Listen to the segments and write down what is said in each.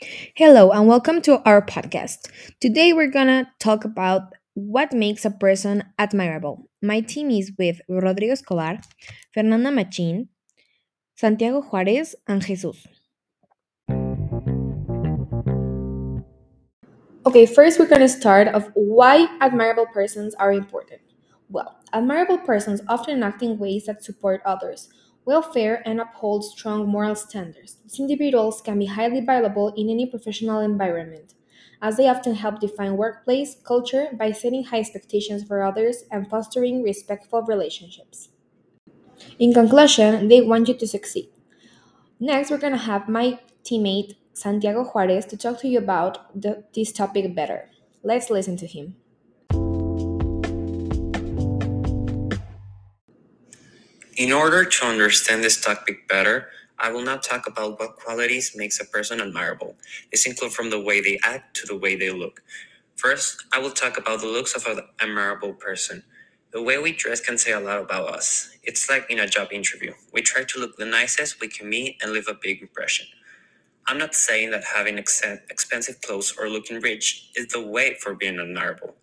Hello, and welcome to our podcast. Today, we're gonna talk about what makes a person admirable. My team is with Rodrigo Escobar, Fernanda Machin, Santiago Juarez, and Jesus. Okay, first we're gonna start of why admirable persons are important. Well, admirable persons often act in ways that support others, welfare, and uphold strong moral standards. These individuals can be highly valuable in any professional environment, as they often help define workplace culture by setting high expectations for others and fostering respectful relationships. In conclusion, they want you to succeed. Next, we're going to have my teammate Santiago Juarez to talk to you about the, this topic better. Let's listen to him. In order to understand this topic better, I will now talk about what qualities makes a person admirable. This include from the way they act to the way they look. First, I will talk about the looks of an admirable person. The way we dress can say a lot about us. It's like in a job interview. We try to look the nicest we can be and leave a big impression. I'm not saying that having ex- expensive clothes or looking rich is the way for being admirable.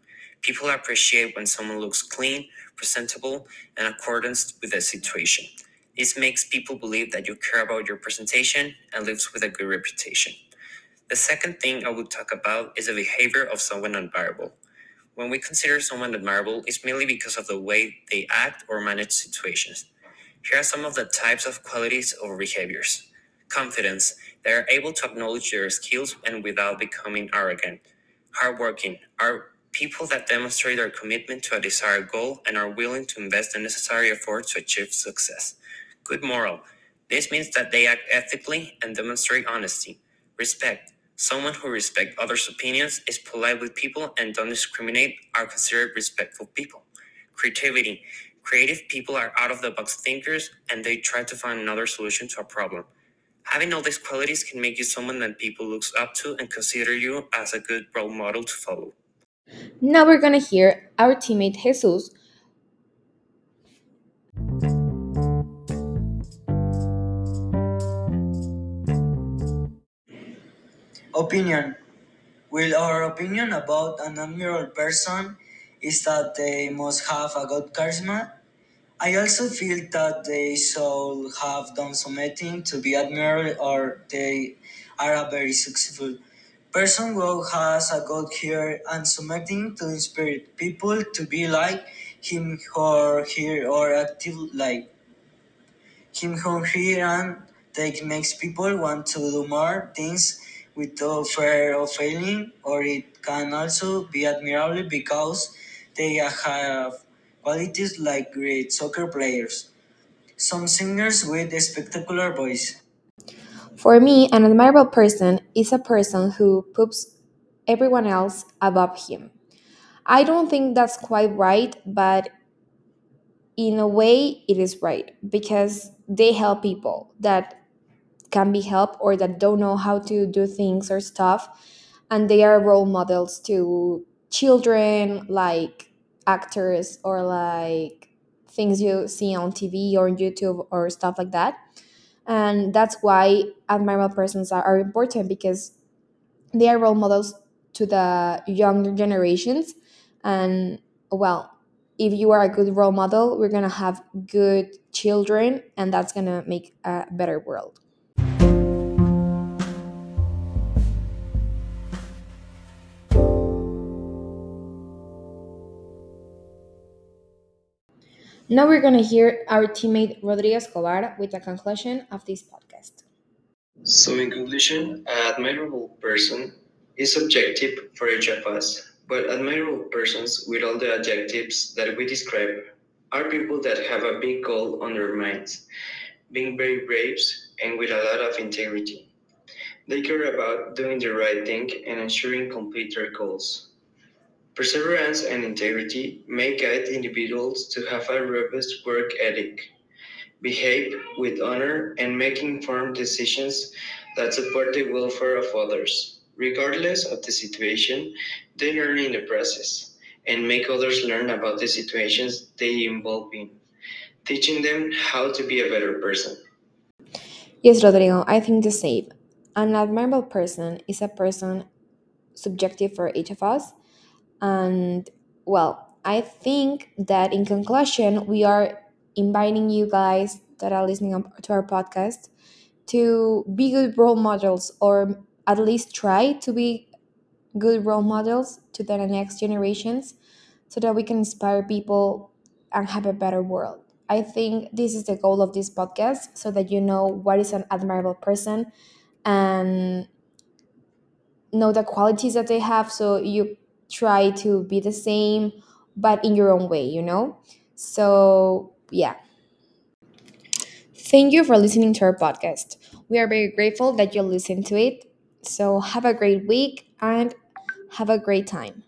People appreciate when someone looks clean, presentable, and accordance with the situation. This makes people believe that you care about your presentation and lives with a good reputation. The second thing I will talk about is the behavior of someone admirable. When we consider someone admirable, it's mainly because of the way they act or manage situations. Here are some of the types of qualities or behaviors. Confidence. They are able to acknowledge their skills and without becoming arrogant. Hardworking are people that demonstrate their commitment to a desired goal and are willing to invest the necessary effort to achieve success. Good moral. This means that they act ethically and demonstrate honesty. Respect. Someone who respects others' opinions, is polite with people, and don't discriminate are considered respectful people. Creativity. Creative people are out of the box thinkers and they try to find another solution to a problem. Having all these qualities can make you someone that people looks up to and consider you as a good role model to follow. Now we're gonna hear our teammate Jesus. Opinion. Well, our opinion about an admirable person is that they must have a good charisma. I also feel that they should have done something to be admirable or they are a very successful person who has a good heart and something to inspire people to be like him or her or active like him or her and that makes people want to do more things without fear of failing or it can also be admirable because they have qualities like great soccer players. Some singers with a spectacular voice For me, an admirable person is a person who puts everyone else above him. I don't think that's quite right, but in a way, it is right because they help people that can be helped or that don't know how to do things or stuff, and they are role models to children, like actors or like things you see on TV or YouTube or stuff like that. And that's why admirable persons are, are important because they are role models to the younger generations. And well if you are a good role model we're gonna have good children and that's gonna make a better world now we're gonna hear our teammate rodrigo escobar with the conclusion of this podcast So, in conclusion, an admirable person is subjective for each of us, but admirable persons, with all the adjectives that we describe, are people that have a big goal on their minds, being very brave and with a lot of integrity. They care about doing the right thing and ensuring complete their goals. Perseverance and integrity may guide individuals to have a robust work ethic behave with honor, and make informed decisions that support the welfare of others. Regardless of the situation, they learn in the process and make others learn about the situations they involve in, teaching them how to be a better person. yes rodrigo i think the same an admirable person is a person subjective for each of us. And well, I think that in conclusion, we are inviting you guys that are listening to our podcast to be good role models or at least try to be good role models to the next generations so that we can inspire people and have a better world. I think this is the goal of this podcast so that you know what is an admirable person and know the qualities that they have so you try to be the same but in your own way, you know? So, yeah. Thank you for listening to our podcast. We are very grateful that you listen to it. So, have a great week and have a great time.